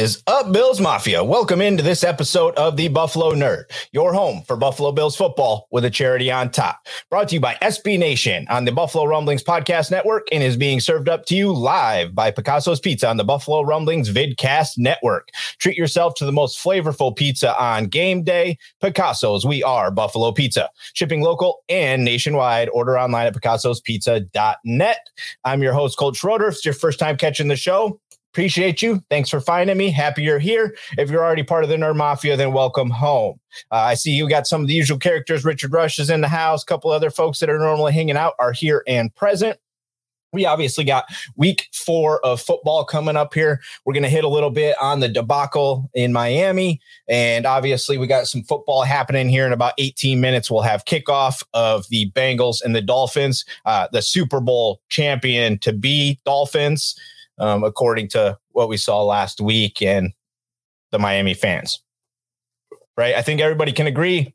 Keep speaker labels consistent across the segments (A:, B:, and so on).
A: Is up, Bills Mafia? Welcome into this episode of the Buffalo Nerd, your home for Buffalo Bills football with a charity on top. Brought to you by SB Nation on the Buffalo Rumblings Podcast Network and is being served up to you live by Picasso's Pizza on the Buffalo Rumblings Vidcast Network. Treat yourself to the most flavorful pizza on game day. Picasso's, we are Buffalo Pizza. Shipping local and nationwide. Order online at picassospizza.net. I'm your host, Colt Schroeder. If it's your first time catching the show, Appreciate you. Thanks for finding me. Happy you're here. If you're already part of the Nerd Mafia, then welcome home. Uh, I see you got some of the usual characters. Richard Rush is in the house. A couple other folks that are normally hanging out are here and present. We obviously got week four of football coming up here. We're going to hit a little bit on the debacle in Miami. And obviously, we got some football happening here in about 18 minutes. We'll have kickoff of the Bengals and the Dolphins, uh, the Super Bowl champion to be Dolphins um, according to what we saw last week and the Miami fans. Right. I think everybody can agree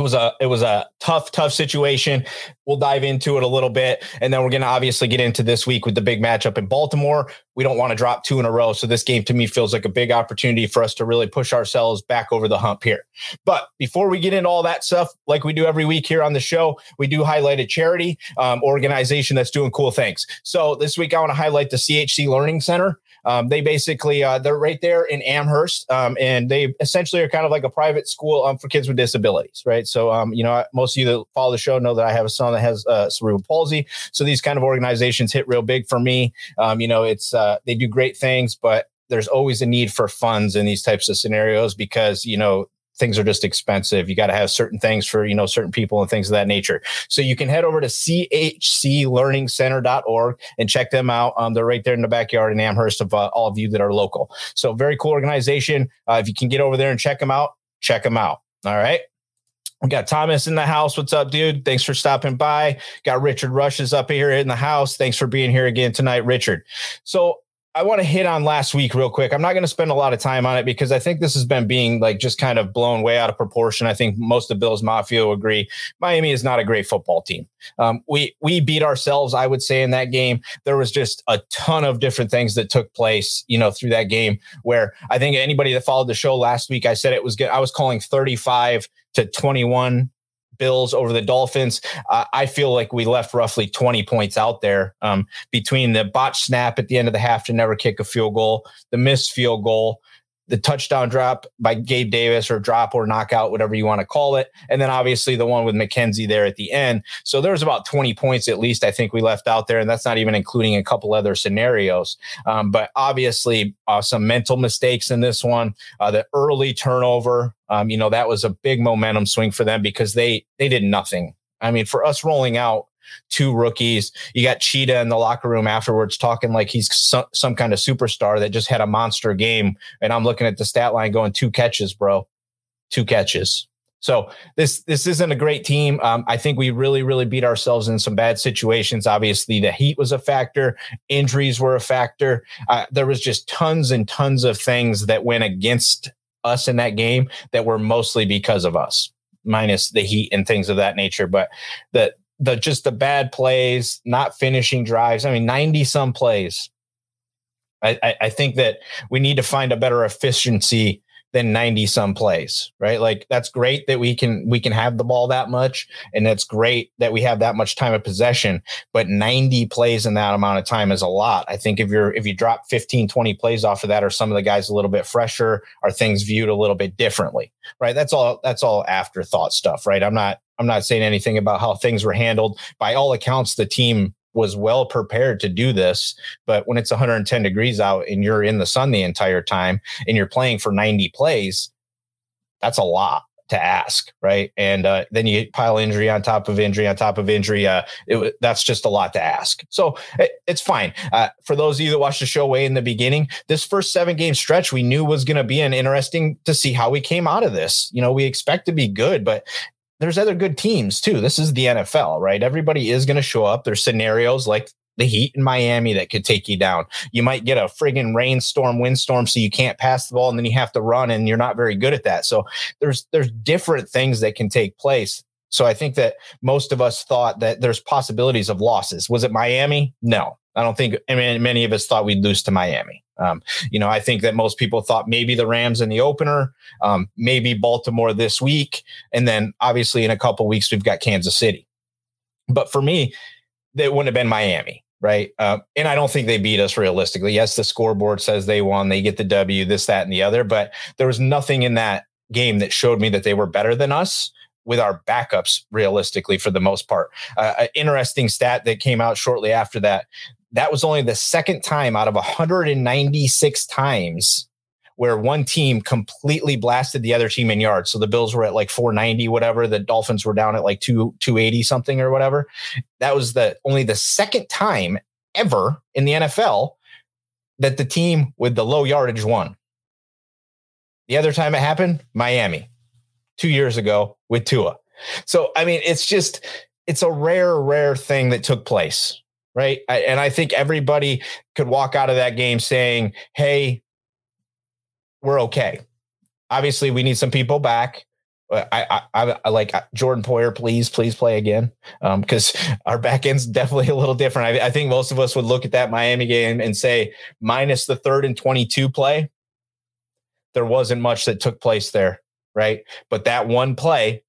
A: it was a it was a tough tough situation. We'll dive into it a little bit and then we're going to obviously get into this week with the big matchup in baltimore. We don't want to drop two in a row so this game to me feels like a big opportunity for us to really push ourselves back over the hump here. But before we get into all that stuff like we do every week here on the show we do highlight a charity um, organization that's doing cool things. So this week i want to highlight the chc learning center um, they basically uh, they're right there in Amherst, um, and they essentially are kind of like a private school um, for kids with disabilities, right? So, um, you know, most of you that follow the show know that I have a son that has uh, cerebral palsy. So these kind of organizations hit real big for me. Um, you know, it's uh, they do great things, but there's always a need for funds in these types of scenarios because you know things are just expensive. You got to have certain things for, you know, certain people and things of that nature. So you can head over to chclearningcenter.org and check them out. Um, they're right there in the backyard in Amherst of uh, all of you that are local. So very cool organization. Uh, if you can get over there and check them out, check them out. All right. We got Thomas in the house. What's up, dude? Thanks for stopping by. Got Richard Rushes up here in the house. Thanks for being here again tonight, Richard. So I want to hit on last week real quick. I'm not going to spend a lot of time on it because I think this has been being like just kind of blown way out of proportion. I think most of Bill's Mafia will agree. Miami is not a great football team. Um, we we beat ourselves, I would say, in that game. There was just a ton of different things that took place, you know, through that game. Where I think anybody that followed the show last week, I said it was good. I was calling 35 to 21 Bills over the Dolphins. Uh, I feel like we left roughly 20 points out there um, between the botch snap at the end of the half to never kick a field goal, the missed field goal, the touchdown drop by Gabe Davis or drop or knockout, whatever you want to call it. And then obviously the one with McKenzie there at the end. So there's about 20 points at least, I think we left out there. And that's not even including a couple other scenarios. Um, but obviously, uh, some mental mistakes in this one. Uh, the early turnover, um, you know, that was a big momentum swing for them because they they did nothing. I mean, for us rolling out two rookies. You got Cheetah in the locker room afterwards talking like he's some, some kind of superstar that just had a monster game. And I'm looking at the stat line going two catches, bro, two catches. So this this isn't a great team. Um, I think we really really beat ourselves in some bad situations. Obviously, the heat was a factor. Injuries were a factor. Uh, there was just tons and tons of things that went against us in that game that were mostly because of us, minus the heat and things of that nature. But the the just the bad plays, not finishing drives. I mean, 90 some plays. I, I, I think that we need to find a better efficiency than 90 some plays, right? Like that's great that we can we can have the ball that much and that's great that we have that much time of possession, but 90 plays in that amount of time is a lot. I think if you're if you drop 15 20 plays off of that or some of the guys a little bit fresher, are things viewed a little bit differently, right? That's all that's all afterthought stuff, right? I'm not I'm not saying anything about how things were handled. By all accounts the team was well prepared to do this. But when it's 110 degrees out and you're in the sun the entire time and you're playing for 90 plays, that's a lot to ask, right? And uh, then you pile injury on top of injury on top of injury. Uh, it, that's just a lot to ask. So it, it's fine. Uh, for those of you that watched the show way in the beginning, this first seven game stretch we knew was going to be an interesting to see how we came out of this. You know, we expect to be good, but there's other good teams too. This is the NFL, right? Everybody is going to show up. There's scenarios like the Heat in Miami that could take you down. You might get a friggin' rainstorm, windstorm, so you can't pass the ball, and then you have to run, and you're not very good at that. So there's there's different things that can take place. So I think that most of us thought that there's possibilities of losses. Was it Miami? No, I don't think. I mean, many of us thought we'd lose to Miami. Um, you know, I think that most people thought maybe the Rams in the opener, um, maybe Baltimore this week, and then obviously in a couple weeks we've got Kansas City. But for me, it wouldn't have been Miami, right? Uh, and I don't think they beat us realistically. Yes, the scoreboard says they won, they get the W, this, that, and the other, but there was nothing in that game that showed me that they were better than us with our backups realistically for the most part. Uh, an interesting stat that came out shortly after that that was only the second time out of 196 times where one team completely blasted the other team in yards. So the Bills were at like 490, whatever. The Dolphins were down at like two 280 something or whatever. That was the only the second time ever in the NFL that the team with the low yardage won. The other time it happened, Miami, two years ago with Tua. So I mean, it's just it's a rare, rare thing that took place right? I, and I think everybody could walk out of that game saying, "Hey, we're okay." Obviously, we need some people back. Uh, I, I, I like uh, Jordan Poyer. Please, please play again, because um, our back end's definitely a little different. I, I think most of us would look at that Miami game and say, minus the third and twenty-two play, there wasn't much that took place there, right? But that one play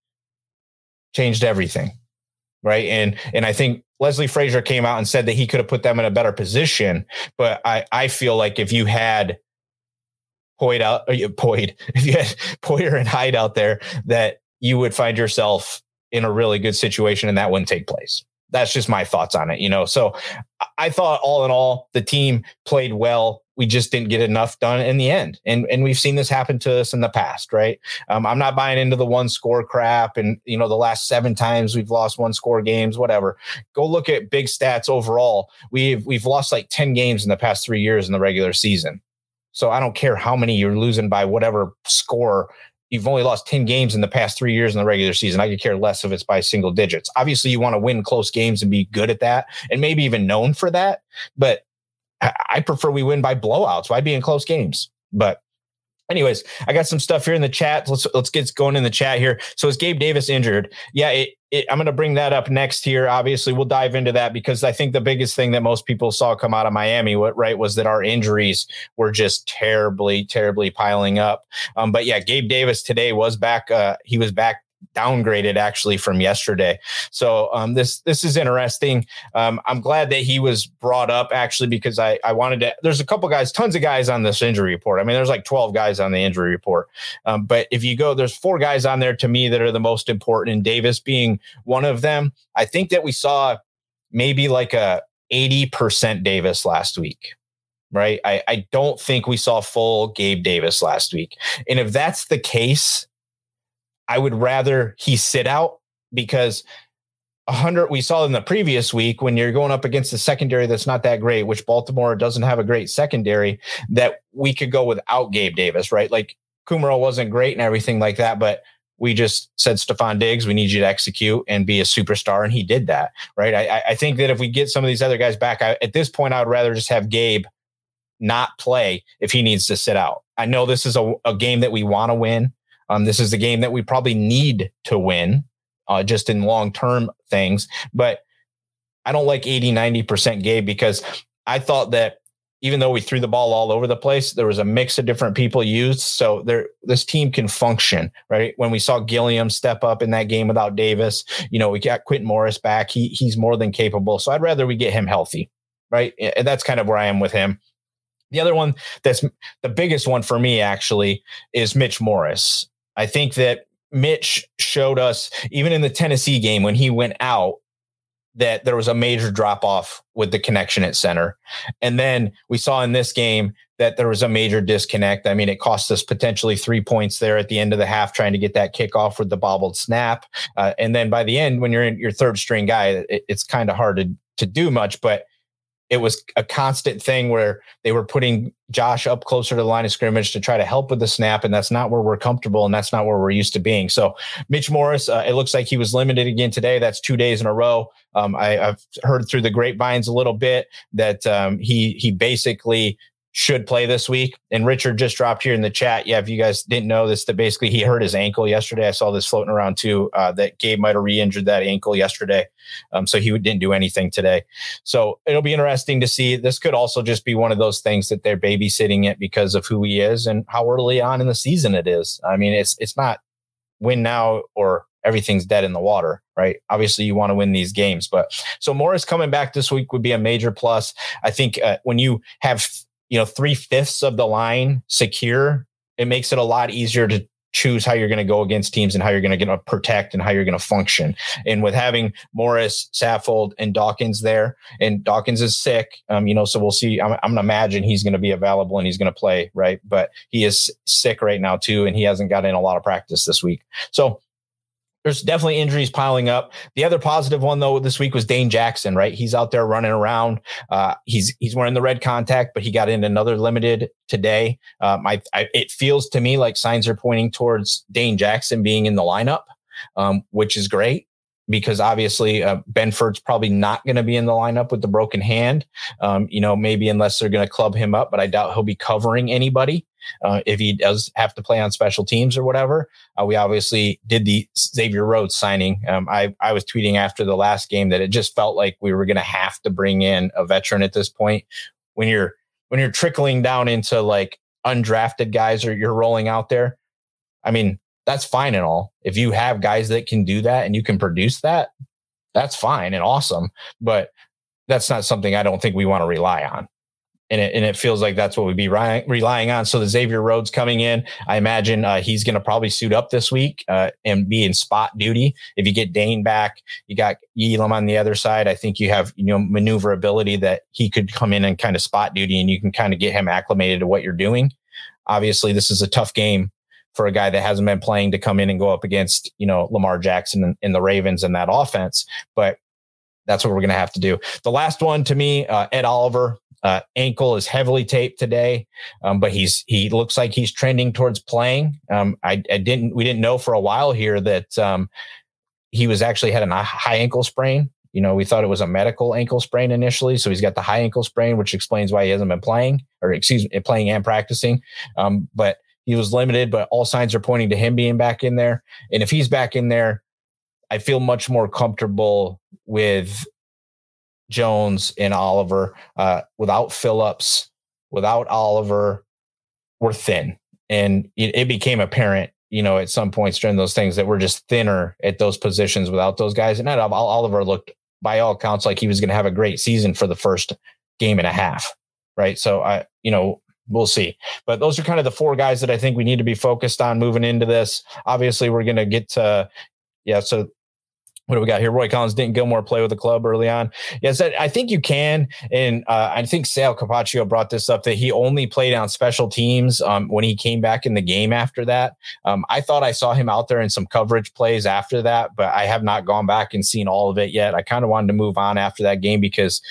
A: changed everything right? And and I think Leslie Frazier came out and said that he could have put them in a better position. But I I feel like if you had Poyd out, uh, Poyd, if you had Poyer and Hyde out there, that you would find yourself in a really good situation, and that wouldn't take place. That's just my thoughts on it, you know. So I thought all in all, the team played well we just didn't get enough done in the end. And and we've seen this happen to us in the past, right? Um, I'm not buying into the one score crap and you know the last seven times we've lost one score games, whatever. Go look at big stats overall. We've we've lost like 10 games in the past three years in the regular season. So I don't care how many you're losing by whatever score. You've only lost 10 games in the past three years in the regular season. I could care less if it's by single digits. Obviously, you want to win close games and be good at that and maybe even known for that. But I prefer we win by blowouts. Why be in close games? But anyways, I got some stuff here in the chat. Let's let's get going in the chat here. So is Gabe Davis injured? Yeah, it, it, I'm going to bring that up next here. Obviously, we'll dive into that because I think the biggest thing that most people saw come out of Miami, what right, was that our injuries were just terribly, terribly piling up. Um, but yeah, Gabe Davis today was back. Uh, he was back downgraded actually from yesterday. So um, this this is interesting. Um, I'm glad that he was brought up actually because I I wanted to. There's a couple guys, tons of guys on this injury report. I mean, there's like 12 guys on the injury report. Um, but if you go, there's four guys on there to me that are the most important, and Davis being one of them. I think that we saw maybe like a 80% Davis last week right? I, I don't think we saw full Gabe Davis last week. And if that's the case, I would rather he sit out because a hundred we saw in the previous week when you're going up against a secondary that's not that great, which Baltimore doesn't have a great secondary, that we could go without Gabe Davis, right? Like Kumerow wasn't great and everything like that, but we just said Stefon Diggs, we need you to execute and be a superstar, and he did that, right? I, I think that if we get some of these other guys back, I, at this point, I would rather just have Gabe not play if he needs to sit out. I know this is a, a game that we want to win. Um, this is a game that we probably need to win uh, just in long term things. But I don't like 80, 90% Gabe because I thought that even though we threw the ball all over the place, there was a mix of different people used. So there, this team can function, right? When we saw Gilliam step up in that game without Davis, you know, we got Quintin Morris back. He he's more than capable. So I'd rather we get him healthy, right? And that's kind of where I am with him. The other one that's the biggest one for me actually is Mitch Morse. I think that Mitch showed us, even in the Tennessee game when he went out, that there was a major drop off with the connection at center. And then we saw in this game that there was a major disconnect. I mean, it cost us potentially three points there at the end of the half trying to get that kickoff with the bobbled snap. Uh, and then by the end, when you're in your third string guy, it, it's kind of hard to, to do much. But it was a constant thing where they were putting Josh up closer to the line of scrimmage to try to help with the snap, and that's not where we're comfortable, and that's not where we're used to being. So, Mitch Morse, uh, it looks like he was limited again today. That's two days in a row. Um, I, have heard through the grapevines a little bit that um, he he basically should play this week. And Richard just dropped here in the chat. Yeah, if you guys didn't know this, that basically he hurt his ankle yesterday. I saw this floating around too. Uh, that Gabe might have re-injured that ankle yesterday, um, so he didn't do anything today. So it'll be interesting to see. This could also just be one of those things that they're babysitting it because of who he is and how early on in the season it is. I mean, it's it's not win now or everything's dead in the water, right? Obviously, you want to win these games, but so Morse coming back this week would be a major plus. I think uh, when you have you know, three fifths of the line secure, it makes it a lot easier to choose how you're going to go against teams and how you're going to get a protect and how you're going to function. And with having Morse, Saffold, and Dawkins there, and Dawkins is sick, um, you know, so we'll see. I'm, I'm going to imagine he's going to be available and he's going to play, right? But he is sick right now too, and he hasn't got in a lot of practice this week. So there's definitely injuries piling up. The other positive one though this week was Dane Jackson, right? He's out there running around. Uh, he's he's wearing the red contact, but he got in another limited today. Um, I, I, it feels to me like signs are pointing towards Dane Jackson being in the lineup, um, which is great because obviously uh, Benford's probably not going to be in the lineup with the broken hand. Um, you know, maybe unless they're going to club him up, but I doubt he'll be covering anybody uh, if he does have to play on special teams or whatever. Uh, we obviously did the Xavier Rhodes signing. Um, I I was tweeting after the last game that it just felt like we were going to have to bring in a veteran at this point. When you're when you're trickling down into like undrafted guys or you're rolling out there, I mean that's fine and all. If you have guys that can do that and you can produce that, that's fine and awesome. But that's not something I don't think we want to rely on. And it, and it feels like that's what we'd be relying on. So the Xavier Rhodes coming in, I imagine uh, he's going to probably suit up this week uh, and be in spot duty. If you get Dane back, you got Elam on the other side. I think you have you know maneuverability that he could come in and kind of spot duty, and you can kind of get him acclimated to what you're doing. Obviously, this is a tough game for a guy that hasn't been playing to come in and go up against, you know, Lamar Jackson and, and the Ravens and that offense. But that's what we're going to have to do. The last one to me, uh, Ed Oliver, uh, ankle is heavily taped today, um, but he's he looks like he's trending towards playing. Um, I, I, didn't we didn't know for a while here that um, he was actually had a high ankle sprain. You know, we thought it was a medial ankle sprain initially, so he's got the high ankle sprain, which explains why he hasn't been playing or excuse me, playing and practicing. Um, but he was limited, but all signs are pointing to him being back in there. And if he's back in there, I feel much more comfortable with Jones and Oliver. Uh, without Phillips, without Oliver, we're thin. And it, it became apparent you know, at some points during those things that we're just thinner at those positions without those guys. And Oliver looked by all accounts like he was going to have a great season for the first game and a half. Right. So I, you know, we'll see. But those are kind of the four guys that I think we need to be focused on moving into this. Obviously, we're going to get to, yeah. So what do we got here? Roy Collins didn't Gilmore play with the club early on? Yes, I think you can. And uh, I think Sal Capaccio brought this up that he only played on special teams um, when he came back in the game after that. Um, I thought I saw him out there in some coverage plays after that, but I have not gone back and seen all of it yet. I kind of wanted to move on after that game because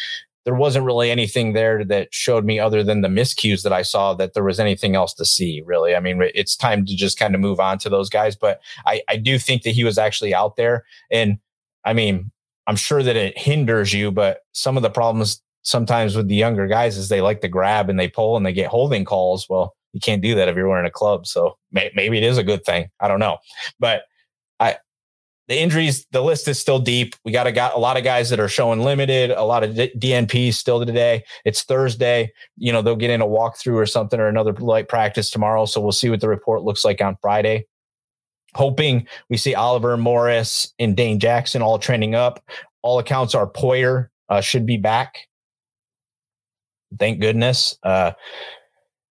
A: there wasn't really anything there that showed me other than the miscues that I saw that there was anything else to see really. I mean, it's time to just kind of move on to those guys, but I, I do think that he was actually out there and I mean, I'm sure that it hinders you, but some of the problems sometimes with the younger guys is they like to grab and they pull and they get holding calls. Well, you can't do that if you're wearing a club. So may, maybe it is a good thing. I don't know, but the injuries, the list is still deep. We got a, got a lot of guys that are showing limited, a lot of DNPs still today. It's Thursday. You know, they'll get in a walkthrough or something or another light practice tomorrow. So we'll see what the report looks like on Friday hoping we see Oliver Morse and Dane Jackson all trending up. All accounts are Poyer uh, should be back. Thank goodness. Uh,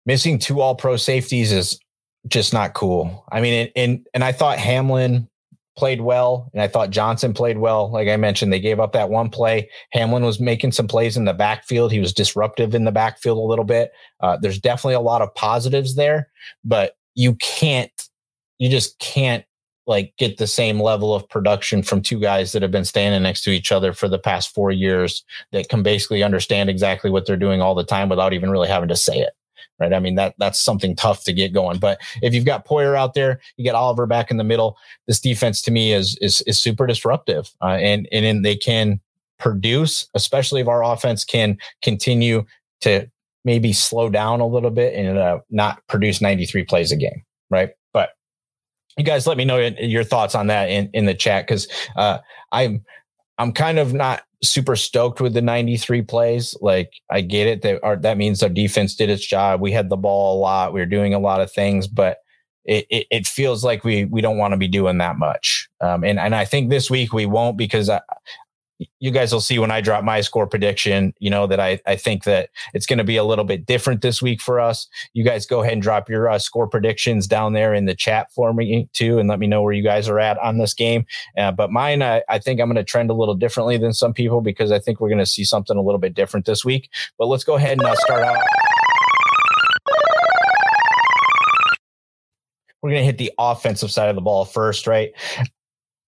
A: missing two all pro safeties is just not cool. I mean, and, and, and I thought Hamlin played well, and I thought Johnson played well. Like I mentioned, they gave up that one play. Hamlin was making some plays in the backfield. He was disruptive in the backfield a little bit. Uh, there's definitely a lot of positives there, but you can't you just can't like get the same level of production from two guys that have been standing next to each other for the past four years that can basically understand exactly what they're doing all the time without even really having to say it. Right. I mean, that that's something tough to get going. But if you've got Poyer out there, you get Oliver back in the middle. This defense to me is is is super disruptive. Uh, and and they can produce, especially if our offense can continue to maybe slow down a little bit and uh, not produce 93 plays a game. Right But you guys let me know your thoughts on that in, in the chat because uh, I'm I'm kind of not super stoked with the 93 plays. Like I get it that our, that means our defense did its job. We had the ball a lot. We were doing a lot of things, but it, it, it feels like we we don't want to be doing that much. Um, and and I think this week we won't because I, you guys will see when I drop my score prediction, you know, that I, I think that it's going to be a little bit different this week for us. You guys go ahead and drop your uh, score predictions down there in the chat for me too, and let me know where you guys are at on this game. Uh, but mine, I, I think I'm going to trend a little differently than some people because I think we're going to see something a little bit different this week. But let's go ahead and uh, start out. We're going to hit the offensive side of the ball first, right?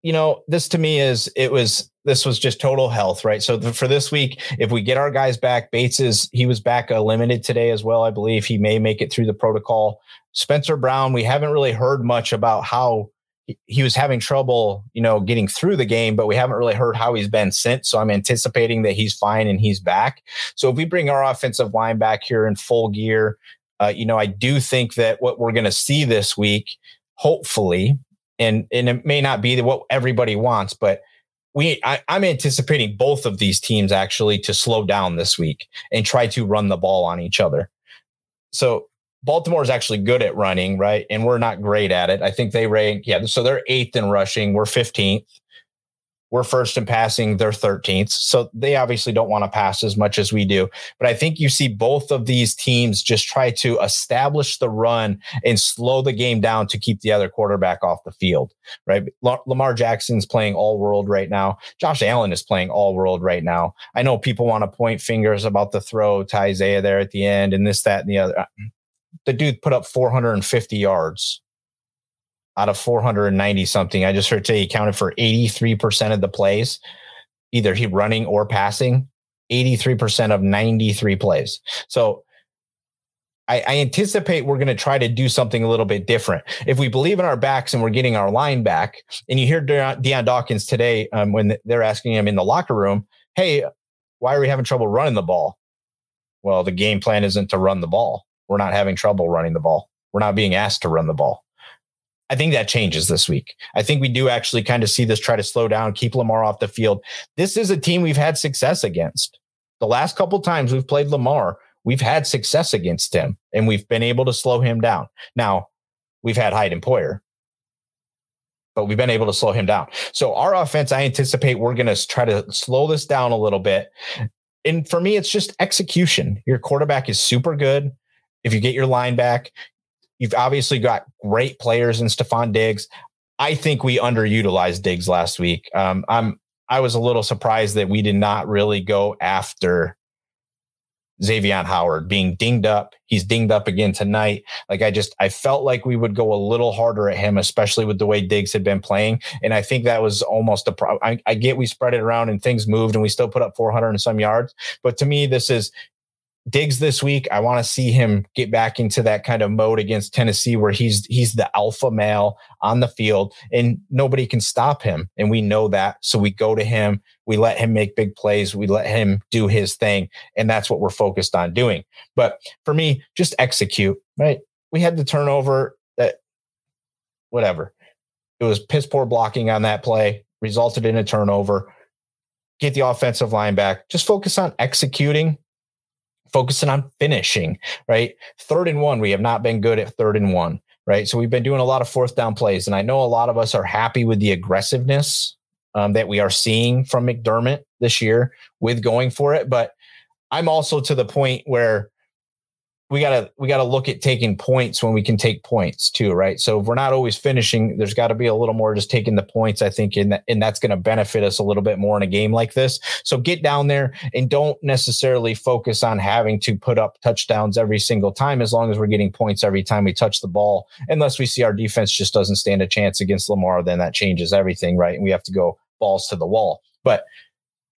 A: You know, this to me is it was this was just total health, right? So the, for this week, if we get our guys back, Bates is he was back uh, limited today as well. I believe he may make it through the protocol. Spencer Brown, we haven't really heard much about how he was having trouble, you know, getting through the game, but we haven't really heard how he's been since. So I'm anticipating that he's fine and he's back. So if we bring our offensive line back here in full gear, uh, you know, I do think that what we're going to see this week, hopefully, and and it may not be what everybody wants, but we I, am anticipating both of these teams actually to slow down this week and try to run the ball on each other. So Baltimore is actually good at running, right? And we're not great at it. I think they rank, yeah. So they're eighth in rushing. We're 15th. We're first in passing, they're 13th. So they obviously don't want to pass as much as we do. But I think you see both of these teams just try to establish the run and slow the game down to keep the other quarterback off the field, right? Lamar Jackson's playing all world right now. Josh Allen is playing all world right now. I know people want to point fingers about the throw to Isaiah there at the end and this, that, and the other. Uh, the dude put up 450 yards out of 490 something. I just heard say he counted for 83% of the plays, either he running or passing, 83% of 93 plays. So I, I anticipate we're going to try to do something a little bit different. If we believe in our backs and we're getting our line back, and you hear Dion Dawkins today um, when they're asking him in the locker room, hey, why are we having trouble running the ball? Well, the game plan isn't to run the ball. We're not having trouble running the ball. We're not being asked to run the ball. I think that changes this week. I think we do actually kind of see this try to slow down, keep Lamar off the field. This is a team we've had success against. The last couple times we've played Lamar, we've had success against him and we've been able to slow him down. Now, we've had Hyde and Poyer, but we've been able to slow him down. So our offense, I anticipate we're going to try to slow this down a little bit. And for me, it's just execution. Your quarterback is super good. If you get your line back, you've obviously got great players in Stefon Diggs. I think we underutilized Diggs last week. Um, I'm I was a little surprised that we did not really go after Xavier Howard being dinged up. He's dinged up again tonight. Like I just, I felt like we would go a little harder at him, especially with the way Diggs had been playing. And I think that was almost a problem. I, I get we spread it around and things moved and we still put up 400 and some yards. But to me, this is Diggs this week. I want to see him get back into that kind of mode against Tennessee where he's he's the alpha male on the field and nobody can stop him. And we know that. So we go to him, we let him make big plays, we let him do his thing. And that's what we're focused on doing. But for me, just execute, right? We had the turnover that whatever. It was piss poor blocking on that play, resulted in a turnover. Get the offensive line back. Just focus on executing focusing on finishing, right? Third and one, we have not been good at third and one, right? So we've been doing a lot of fourth down plays. And I know a lot of us are happy with the aggressiveness um, that we are seeing from McDermott this year with going for it. But I'm also to the point where we gotta we gotta look at taking points when we can take points too, right? So if we're not always finishing, there's got to be a little more just taking the points. I think, and that, and that's going to benefit us a little bit more in a game like this. So get down there and don't necessarily focus on having to put up touchdowns every single time, as long as we're getting points every time we touch the ball. Unless we see our defense just doesn't stand a chance against Lamar, then that changes everything, right? And we have to go balls to the wall. But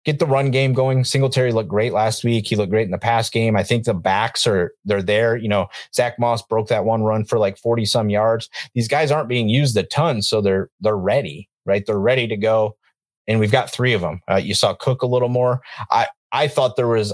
A: get the run game going. Singletary looked great last week. He looked great in the past game. I think the backs are they're there. You know, Zach Moss broke that one run for like 40 some yards. These guys aren't being used a ton, so they're they're ready, right? They're ready to go. And we've got three of them. Uh, you saw Cook a little more. I I thought there was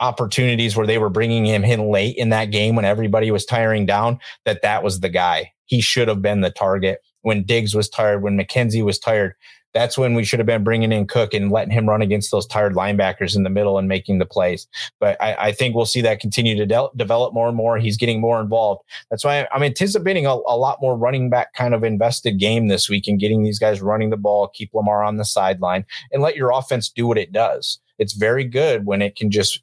A: opportunities where they were bringing him in late in that game when everybody was tiring down. That that was the guy. He should have been the target when Diggs was tired, when McKenzie was tired that's when we should have been bringing in Cook and letting him run against those tired linebackers in the middle and making the plays. But I, I think we'll see that continue to de- develop more and more. He's getting more involved. That's why I'm anticipating a, a, lot more running back kind of invested game this week and getting these guys running the ball, keep Lamar on the sideline, and let your offense do what it does. It's very good when it can just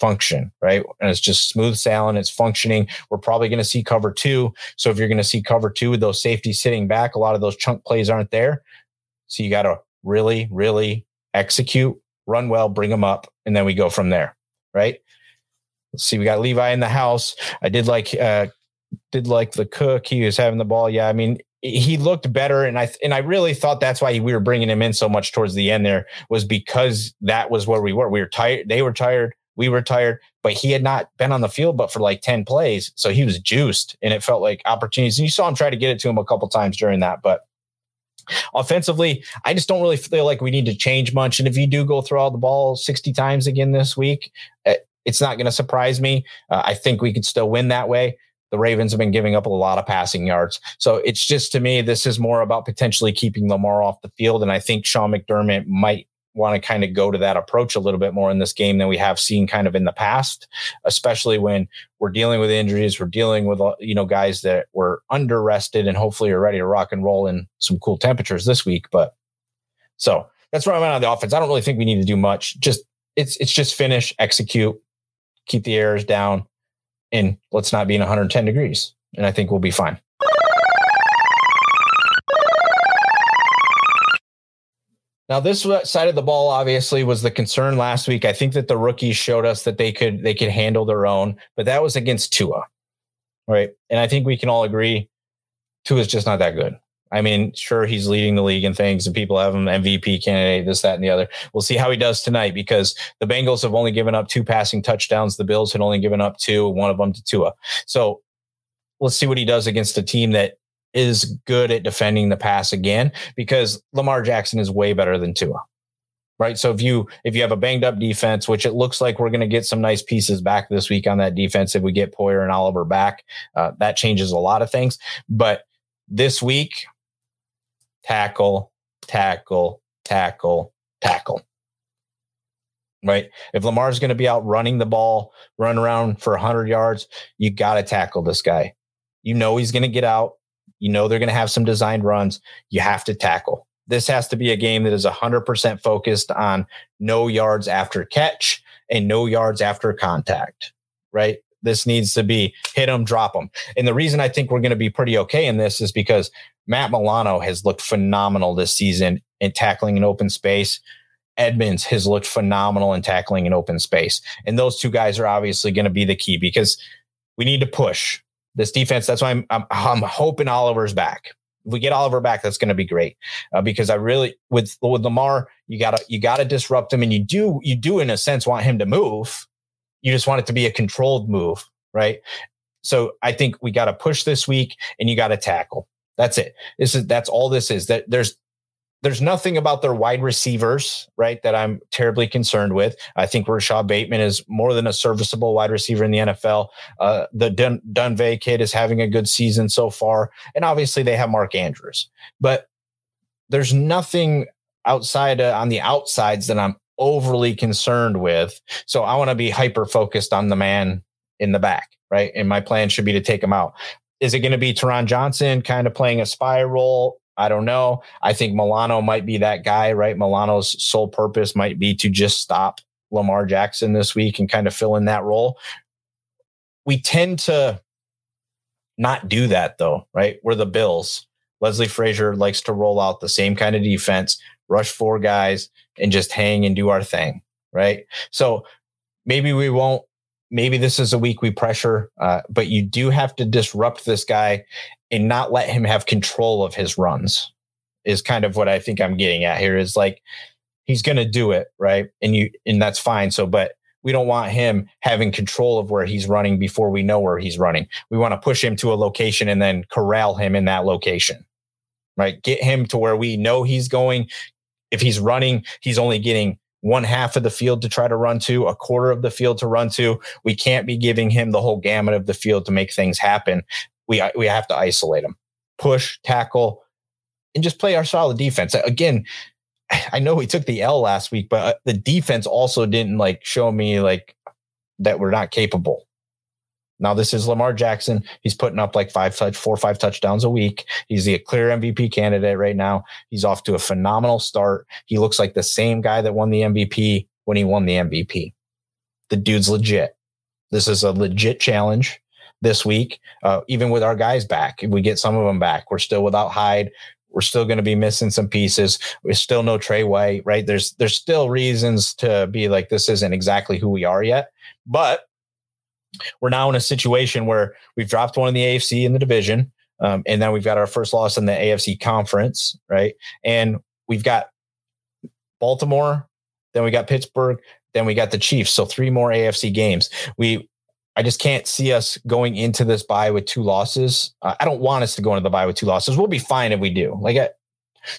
A: function, right? And it's just smooth sailing, it's functioning. We're probably going to see cover two. So if you're going to see cover two with those safeties sitting back, a lot of those chunk plays aren't there. So you got to really, really execute, run well, bring them up, and then we go from there. Right. Let's see. We got Levi in the house. I did like, uh, did like the cook. He was having the ball. Yeah. I mean, he looked better. And I, and I really thought that's why we were bringing him in so much towards the end there was because that was where we were. We were tired. They were tired. We were tired, but he had not been on the field, but for like 10 plays. So he was juiced and it felt like opportunities. And you saw him try to get it to him a couple times during that, but Offensively, I just don't really feel like we need to change much. And if you do go throw all the ball 60 times again this week, eh, it's not going to surprise me. Uh, I think we could still win that way. The Ravens have been giving up a lot of passing yards. So it's just to me, this is more about potentially keeping Lamar off the field. And I think Sean McDermott might want to kind of go to that approach a little bit more in this game than we have seen kind of in the past, especially when we're dealing with injuries, we're dealing with you know guys that were under rested and hopefully are ready to rock and roll in some cool temperatures this week. But so that's where I'm at on the offense. I don't really think we need to do much. Just it's it's just finish, execute, keep the errors down, and let's not be in 110 degrees, and I think we'll be fine. Now, this side of the ball obviously was the concern last week. I think that the rookies showed us that they could they could handle their own, but that was against Tua, right? And I think we can all agree Tua is just not that good. I mean, sure, he's leading the league and things, and people have him MVP candidate, this, that, and the other. We'll see how he does tonight because the Bengals have only given up two passing touchdowns. The Bills had only given up two, one of them to Tua. So let's see what he does against a team that is good at defending the pass again because Lamar Jackson is way better than Tua. Right. So if you if you have a banged up defense, which it looks like we're going to get some nice pieces back this week on that defense, if we get Poyer and Oliver back, uh, that changes a lot of things. But this week, tackle, tackle, tackle, tackle. Right. If Lamar's going to be out running the ball, run around for 100 yards, you got to tackle this guy. You know he's going to get out You know they're going to have some designed runs. You have to tackle. This has to be a game that is 100% focused on no yards after catch and no yards after contact, right? This needs to be hit them, drop them. And the reason I think we're going to be pretty okay in this is because Matt Milano has looked phenomenal this season in tackling an open space. Edmunds has looked phenomenal in tackling an open space. And those two guys are obviously going to be the key because we need to push this defense. That's why I'm, I'm, I'm hoping Oliver's back. If we get Oliver back, that's going to be great uh, because I really with with Lamar, you gotta you gotta disrupt him, and you do you do in a sense want him to move. You just want it to be a controlled move, right? So I think we got to push this week, and you got to tackle. That's it. This is that's all this is. That there's there's nothing about their wide receivers, right, that I'm terribly concerned with. I think Rashod Bateman is more than a serviceable wide receiver in the NFL. Uh, the Dun- Dunvey kid is having a good season so far. And obviously they have Mark Andrews. But there's nothing outside uh, on the outsides that I'm overly concerned with. So I want to be hyper focused on the man in the back, right? And my plan should be to take him out. Is it going to be Taron Johnson kind of playing a spy role? I don't know. I think Milano might be that guy, right? Milano's sole purpose might be to just stop Lamar Jackson this week and kind of fill in that role. We tend to not do that though, right? We're the Bills. Leslie Frazier likes to roll out the same kind of defense, rush four guys and just hang and do our thing, right? So maybe we won't maybe this is a week we pressure, uh, but you do have to disrupt this guy and not let him have control of his runs. Is kind of what I think I'm getting at here. Is like he's going to do it right, and you and that's fine. So, but we don't want him having control of where he's running before we know where he's running. We want to push him to a location and then corral him in that location. Right? Get him to where we know he's going. If he's running, he's only getting one half of the field to try to run to, a quarter of the field to run to. We can't be giving him the whole gamut of the field to make things happen. We we have to isolate him, push, tackle, and just play our solid defense. Again, I know we took the L last week, but uh, the defense also didn't like show me like that we're not capable. Now this is Lamar Jackson. He's putting up like five touch, four or five touchdowns a week. He's the clear MVP candidate right now. He's off to a phenomenal start. He looks like the same guy that won the MVP when he won the MVP. The dude's legit. This is a legit challenge this week. Uh, even with our guys back, if we get some of them back, we're still without Hyde. We're still going to be missing some pieces. We're still no Tre White, right? There's there's still reasons to be like this isn't exactly who we are yet, but we're now in a situation where we've dropped one in the AFC in the division. Um, and then we've got our first loss in the AFC conference, right? And we've got Baltimore, then we got Pittsburgh, then we got the Chiefs. So three more AFC games. We, I just can't see us going into this bye with two losses. Uh, I don't want us to go into the bye with two losses. We'll be fine if we do. Like uh,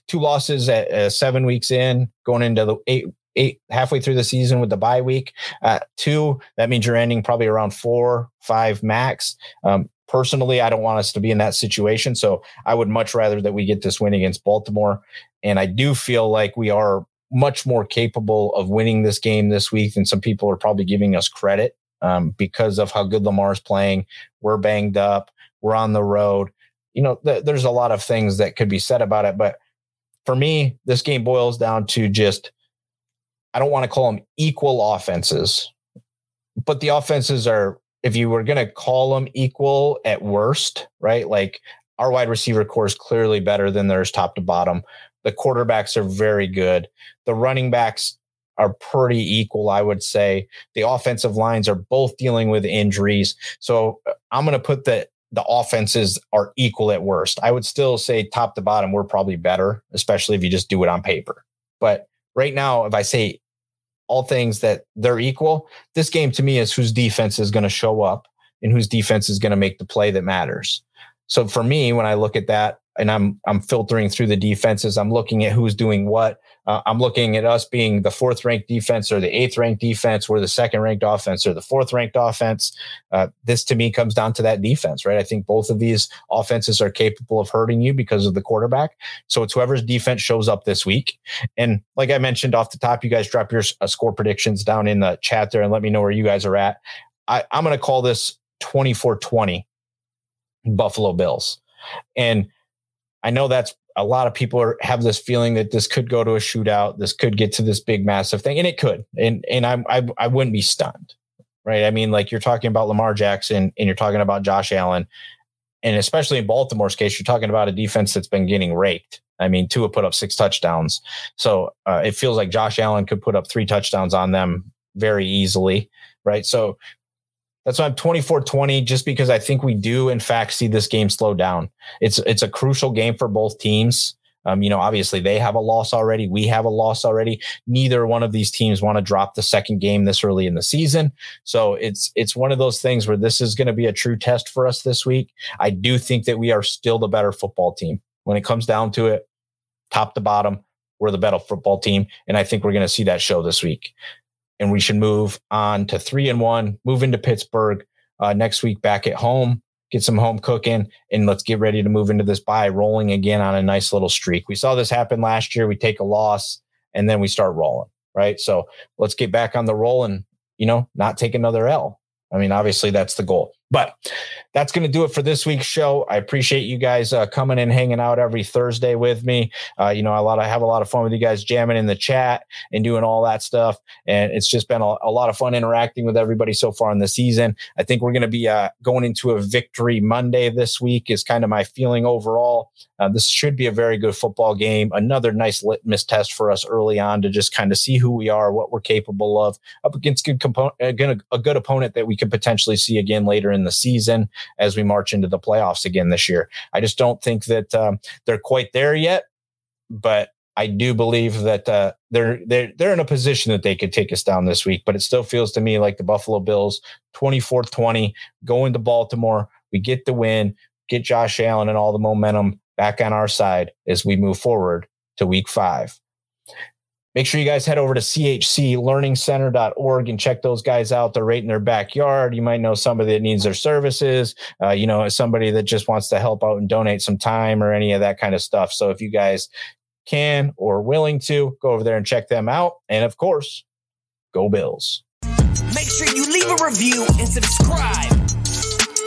A: two losses at uh, seven weeks in, going into the eight eight halfway through the season with the bye week. Uh, two, that means you're ending probably around four, five max. Um, personally, I don't want us to be in that situation. So I would much rather that we get this win against Baltimore. And I do feel like we are much more capable of winning this game this week than some people are probably giving us credit um, because of how good Lamar's playing. We're banged up. We're on the road. You know, th- there's a lot of things that could be said about it. But for me, this game boils down to just I don't want to call them equal offenses, but the offenses are, if you were going to call them equal at worst, right? Like our wide receiver core is clearly better than theirs top to bottom. The quarterbacks are very good. The running backs are pretty equal, I would say. The offensive lines are both dealing with injuries. So uh, I'm going to put the the offenses are equal at worst. I would still say top to bottom, we're probably better, especially if you just do it on paper. But right now, if I say all things that they're equal, this game to me is whose defense is going to show up and whose defense is going to make the play that matters. So for me, when I look at that and I'm I'm filtering through the defenses, I'm looking at who's doing what. Uh, I'm looking at us being the fourth ranked defense or the eighth ranked defense. We're the second ranked offense or the fourth ranked offense. Uh, this to me comes down to that defense, right? I think both of these offenses are capable of hurting you because of the quarterback. So it's whoever's defense shows up this week. And like I mentioned off the top, you guys drop your uh, score predictions down in the chat there and let me know where you guys are at. I, I'm going to call this 24 20 Buffalo Bills. And I know that's a lot of people are, have this feeling that this could go to a shootout. This could get to this big, massive thing, and it could. And and I I, I wouldn't be stunned, right? I mean, like you're talking about Lamar Jackson and you're talking about Josh Allen, and especially in Baltimore's case, you're talking about a defense that's been getting raked. I mean, Tua put up six touchdowns, so uh, it feels like Josh Allen could put up three touchdowns on them very easily, right? So that's why I'm 24-20, just because I think we do in fact see this game slow down. It's it's a crucial game for both teams. Um, you know, obviously they have a loss already. We have a loss already. Neither one of these teams want to drop the second game this early in the season. So it's it's one of those things where this is going to be a true test for us this week. I do think that we are still the better football team when it comes down to it, top to bottom. We're the better football team, and I think we're going to see that show this week and we should move on to three and one, move into Pittsburgh uh, next week back at home, get some home cooking, and let's get ready to move into this bye rolling again on a nice little streak. We saw this happen last year. We take a loss and then we start rolling, right? So let's get back on the roll and, you know, not take another L. I mean, obviously that's the goal. But that's going to do it for this week's show. I appreciate you guys uh, coming and hanging out every Thursday with me. Uh, you know, a lot. I have a lot of fun with you guys jamming in the chat and doing all that stuff. And it's just been a, a lot of fun interacting with everybody so far in the season. I think we're going to be uh, going into a victory Monday this week. Is kind of my feeling overall. Uh, this should be a very good football game. Another nice litmus test for us early on to just kind of see who we are, what we're capable of up against good component, a good opponent that we could potentially see again later in in the season as we march into the playoffs again this year. I just don't think that um, they're quite there yet, but I do believe that uh, they're they're they're in a position that they could take us down this week. But it still feels to me like the Buffalo Bills 24-20 go into Baltimore. We get the win, get Josh Allen and all the momentum back on our side as we move forward to week five. Make sure you guys head over to chclearningcenter.org and check those guys out. They're right in their backyard. You might know somebody that needs their services, uh, you know, somebody that just wants to help out and donate some time or any of that kind of stuff. So if you guys can or willing to, go over there and check them out. And of course, go Bills.
B: Make sure you leave a review and subscribe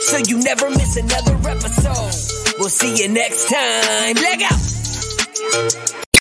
B: so you never miss another episode. We'll see you next time. Leg out.